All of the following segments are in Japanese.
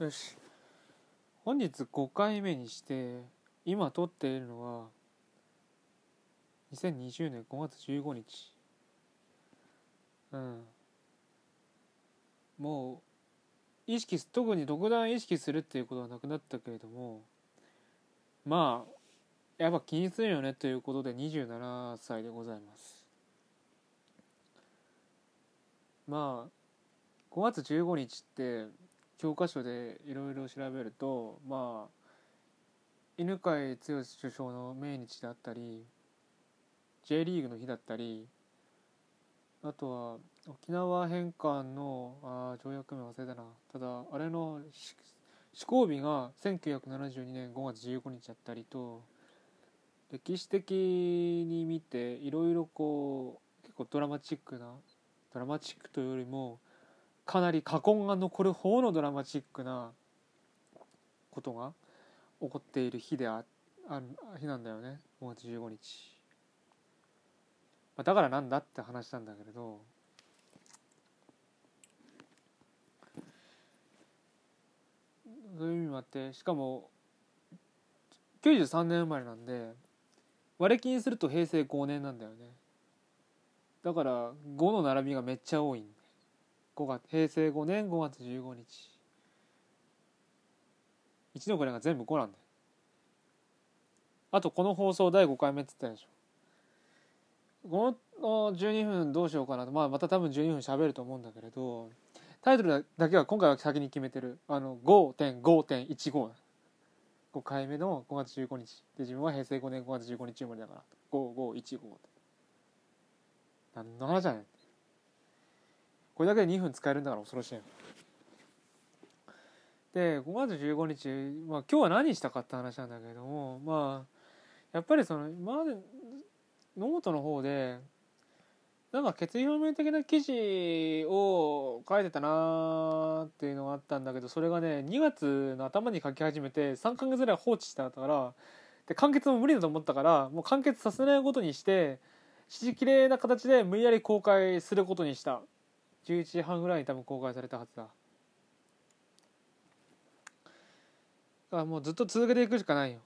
よし。本日5回目にして今撮っているのは2020年5月15日。うん。もう意識す特に独断意識するっていうことはなくなったけれどもまあやっぱ気にするよねということで27歳でございます。まあ5月15日って教科書でいろいろ調べるとまあ犬飼剛首相の命日であったり J リーグの日だったりあとは沖縄返還のあ条約名忘れたな。ただあれの施行日が1972年5月15日だったりと歴史的に見ていろいろこう結構ドラマチックなドラマチックというよりもかなり禍根が残る方のドラマチックなことが起こっている日であある日なんだよね。5月15日、まあ、だからなんだって話なんだけれど。そういう意味もあってしかも93年生まれなんで割り切りすると平成5年なんだよね。だから5の並びがめっちゃ多いん5月平成5年5月15日。1の位が全部5なんだよ。あとこの放送第5回目って言ったでしょ。この12分どうしようかなと、まあ、また多分12分喋ると思うんだけれどタイトルだけは今回は先に決めてる。あの5.5.15 5回目の5月15日。で自分は平成5年5月15日生まれだから。5515何の話じゃね。これだけで2分使えるんだから恐ろしい。で5月15日、まあ、今日は何したかって話なんだけれどもまあやっぱりその今までノートの方でなんか決意表明的な記事を書いてたなーっていうのがあったんだけどそれがね2月の頭に書き始めて3ヶ月ぐらい放置してたからで完結も無理だと思ったからもう完結させないことにして指示きれいな形で無理やり公開することにした。11時半ぐらいに多分公開されたはずだ。だからもうずっと続けていくしかないよ。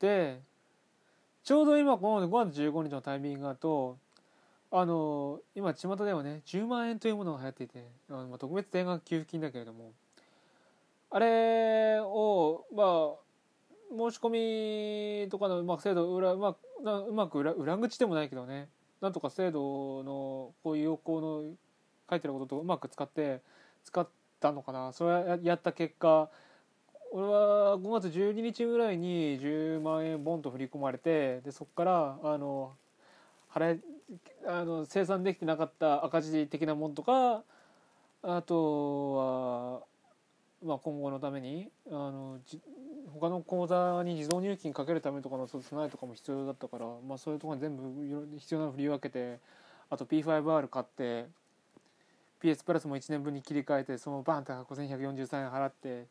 でちょうど今この5月15日のタイミングだとあの今巷ではね10万円というものが流行っていてあの、まあ、特別定額給付金だけれどもあれをまあ申し込みとかの、まあ、制度裏、まあ、うまく裏裏口でもないけどねなんとか制度のこういう要項の書いてることとうまく使って使ったのかな。それやった結果俺は5月12日ぐらいに10万円ボンと振り込まれてでそこからあの払えあの生産できてなかった赤字的なもんとかあとは、まあ、今後のためにあの他の口座に自動入金かけるためとかの備えとかも必要だったから、まあ、そういうところに全部必要なの振り分けてあと P5R 買って PS プラスも1年分に切り替えてそのバンって5143円払って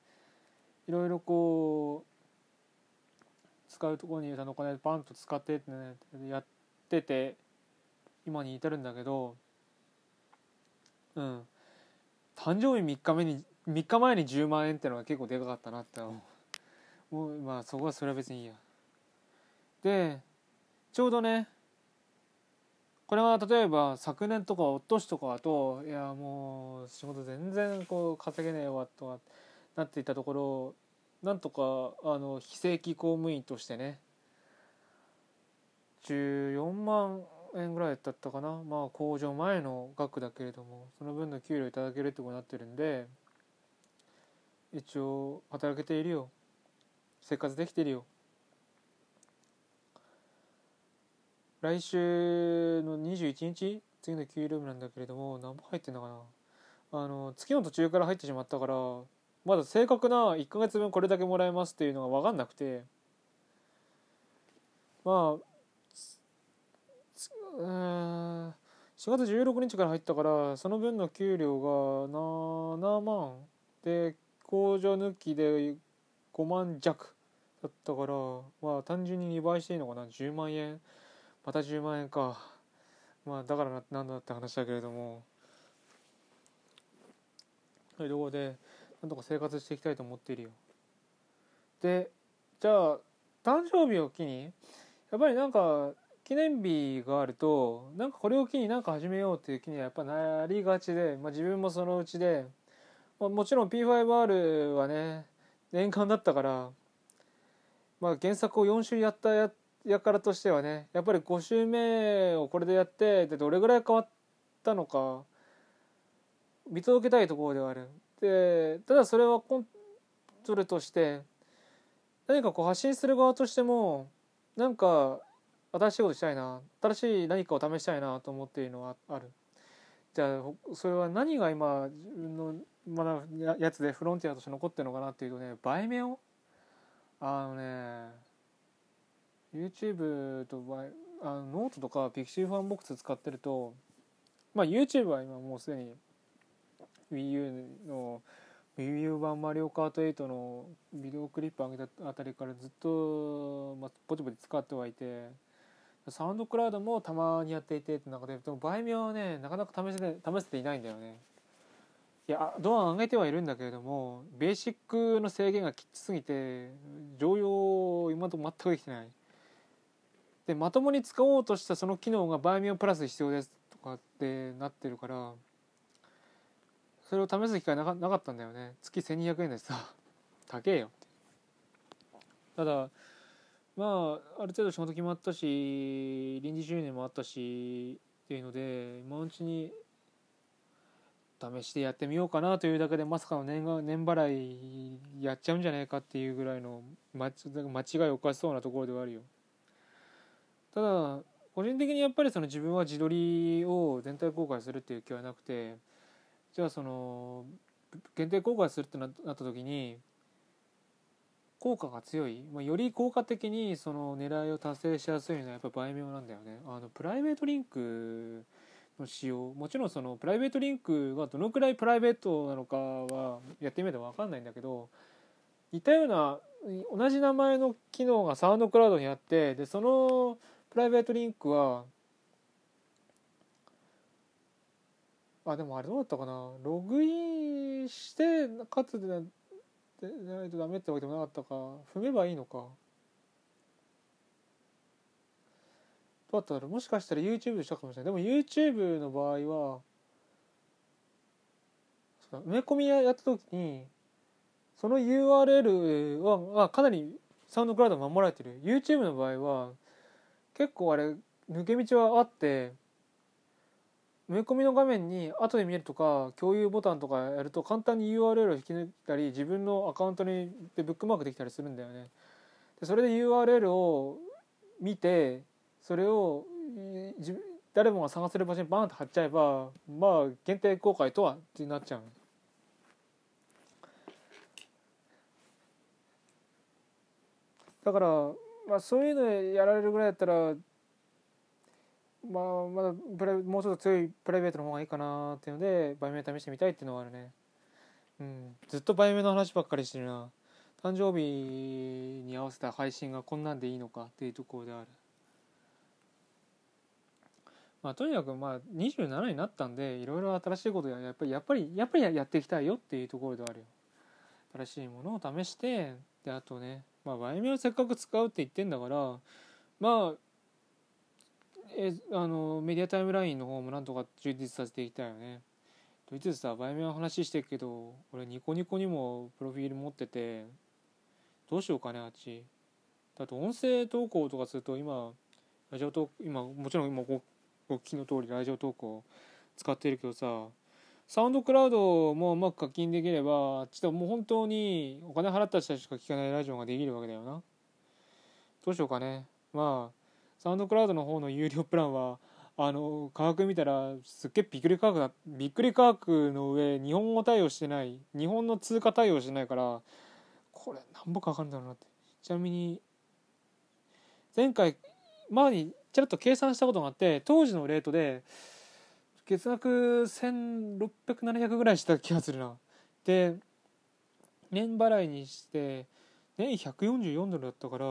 いろいろこう使うところにお金バンと使ってってねやってて今に至るんだけどうん。誕生日3日目に3日前に10万円ってのが結構でかかったなって思う。もうまあそこはそれは別にいいや。でちょうどねこれは例えば昨年とかおとしとかだといやもう仕事全然こう稼げねえわとかなっていたところなんとかあの非正規公務員としてね14万円ぐらいだったかな。まあ控除前の額だけれどもその分の給料いただけるってことになってるんで一応働けているよ。生活できてるよ。来週の21日次の給料日なんだけれども何本入ってんのかな。あの月の途中から入ってしまったからまだ正確な1ヶ月分これだけもらえますっていうのが分かんなくて。まあうん4月16日から入ったからその分の給料が7万。で控除抜きで5万弱だったからまあ単純に2倍していいのかな？10万円？また10万円か。まあだからなんだって話だけれども。そういうところでなんとか生活していきたいと思っているよ。でじゃあ誕生日を機にやっぱりなんか記念日があるとなんかこれを機になんか始めようっていう気にはやっぱなりがちで、まあ、自分もそのうちで、まあ、もちろん P5R はね年間だったから、まあ、原作を4週やったややからとしてはねやっぱり5週目をこれでやってでどれぐらい変わったのか見届けたいところではある。でただそれはコントロールとして何かこう発信する側としてもなんか新しいことしたいな新しい何かを試したいなと思っているのはある。じゃあそれは何が今自分のまだやつでフロンティアとして残ってるのかなっていうとね売名を？あのね YouTube とあのノートとか Pixie ファンボックス使ってるとまあ YouTube は今もうすでに WiiU の WiiU 版マリオカート8のビデオクリップ上げたあたりからずっと、まあ、ぼちぼち使ってはいてサウンドクラウドもたまにやっていてって中ででも場合にはねなかなか試せて試せていないんだよね。いやドア上げてはいるんだけれどもベーシックの制限がきつすぎて常用今のところ全くできてない。でまともに使おうとしたその機能がバイミオプラス必要ですとかってなってるからそれを試す機会なかなかったんだよね。月1200円でさ 高えよって。ただまあある程度仕事決まったし臨時収入もあったしっていうので今のうちに試してやってみようかなというだけでまさかの年年払いやっちゃうんじゃないかっていうぐらいの間違いおかしそうなところではあるよ。ただ個人的にやっぱりその自分は自撮りを全体公開するっていう気はなくてじゃあその限定公開するってなった時に効果が強い、まあ、より効果的にその狙いを達成しやすいのはやっぱ売名なんだよね。あのプライベートリンクの使用。もちろんそのプライベートリンクがどのくらいプライベートなのかはやってみないと分かんないんだけど似たような同じ名前の機能がサウンドクラウドにあってでそのプライベートリンクはあでもあれどうだったかな？ログインしてかつでないとダメってわけでもなかったか。踏めばいいのか。どうだっただろう。もしかしたら YouTube でしたかもしれない。でも YouTube の場合は埋め込みやった時にその URL はまあかなりサウンドクラウド守られてる。YouTube の場合は結構あれ抜け道はあって埋め込みの画面に後で見えるとか共有ボタンとかやると簡単に URL を引き抜いたり自分のアカウントにでブックマークできたりするんだよね。でそれで URL を見てそれを誰もが探せる場所にバーンと貼っちゃえばまあ限定公開とはってなっちゃう。だから、まあ、そういうのやられるぐらいだったらまあまだプラもうちょっと強いプライベートの方がいいかなっていうので売名試してみたいっていうのがあるね。うん。ずっと売名の話ばっかりしてるな。誕生日に合わせた配信がこんなんでいいのかっていうところである。まあとにかくまあ27になったんでいろいろ新しいことややっぱりやっぱりやっぱりやっていきたいよっていうところではあるよ。新しいものを試してであとねまあ売名をせっかく使うって言ってんだからまあえあのメディアタイムラインの方もなんとか充実させていきたいよね。と言ってさ、売名の話してるけど、俺ニコニコにもプロフィール持ってて、どうしようかね、あっち。だと音声投稿とかすると今、ラジオ投今、もちろん今ごご聞きの通りラジオ投稿使ってるけどさ、サウンドクラウドもうまく課金できれば、ちょっともう本当にお金払った人しか聞かないラジオができるわけだよな。どうしようかね。まあ、サウンドクラウドの方の有料プランはあの価格見たらすっげえびっくり価格だびっくり価格の上日本語対応してない日本の通貨対応してないからこれ何ぼかかるんだろうなって。ちなみに前回前にちらっと計算したことがあって当時のレートで月額1600700ぐらいした気がするな。で年払いにして年144ドルだったから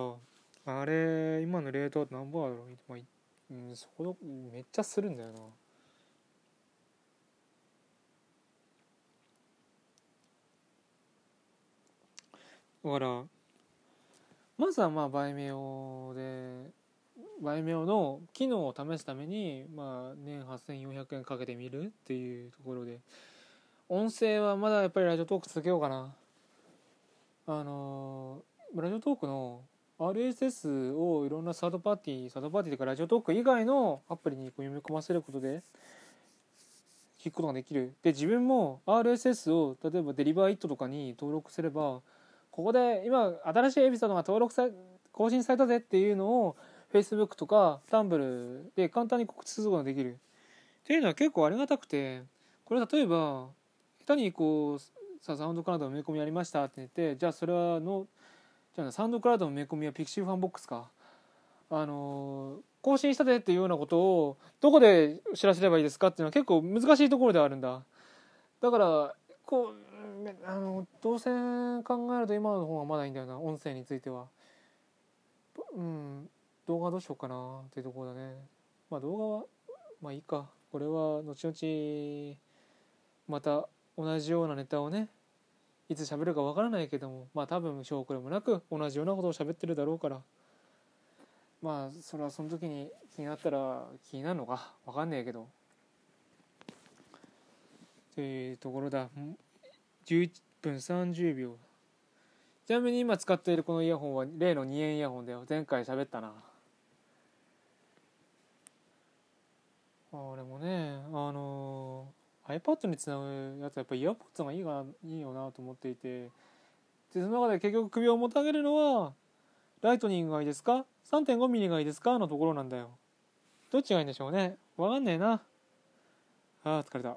あれ今のレートは何ぼだろう、まあ、うん、そこめっちゃするんだよな。だからまずはまあバイメオでバイメオの機能を試すために、まあ、年8400円かけてみるっていうところで。音声はまだやっぱりラジオトーク続けようかな。あのラジオトークの RSS をいろんなサードパーティーサードパーティーというかラジオトーク以外のアプリにこう読み込ませることで聞くことができる。で自分も RSS を例えばデリバーイットとかに登録すればここで今新しいエピソードが登録さ更新されたぜっていうのを Facebook とか Tumblr で簡単に告知することができる。っていうのは結構ありがたくてこれ例えば下手にこうさサウンドクラウドの埋め込みありましたって言ってじゃあそれはのじゃあサウンドクラウドの埋め込みは pixivFANBOX か。あの更新したでっていうようなことをどこで知らせればいいですかっていうのは結構難しいところではあるんだ。だからこうあの動線考えると今の方がまだいいんだよな音声については。うん動画どうしようかなっていうところだね。まあ動画はまあいいか。これは後々また同じようなネタをねいつ喋るかわからないけどもまあ多分証拠でもなく同じようなことを喋ってるだろうから。まあそれはその時に気になったら気になるのかわかんねえけど。というところだ。11分30秒。ちなみに今使っているこのイヤホンは例の2円イヤホンだよ。前回喋ったな。俺もねあの iPad につなぐやつはやっぱイヤポッツがいいがいいよなと思っていて。でその中で結局首をもたげるのはライトニングがいいですか？3.5ミリがいいですか？のところなんだよ。どっちがいいんでしょうね。わかんねえな。ああ疲れた。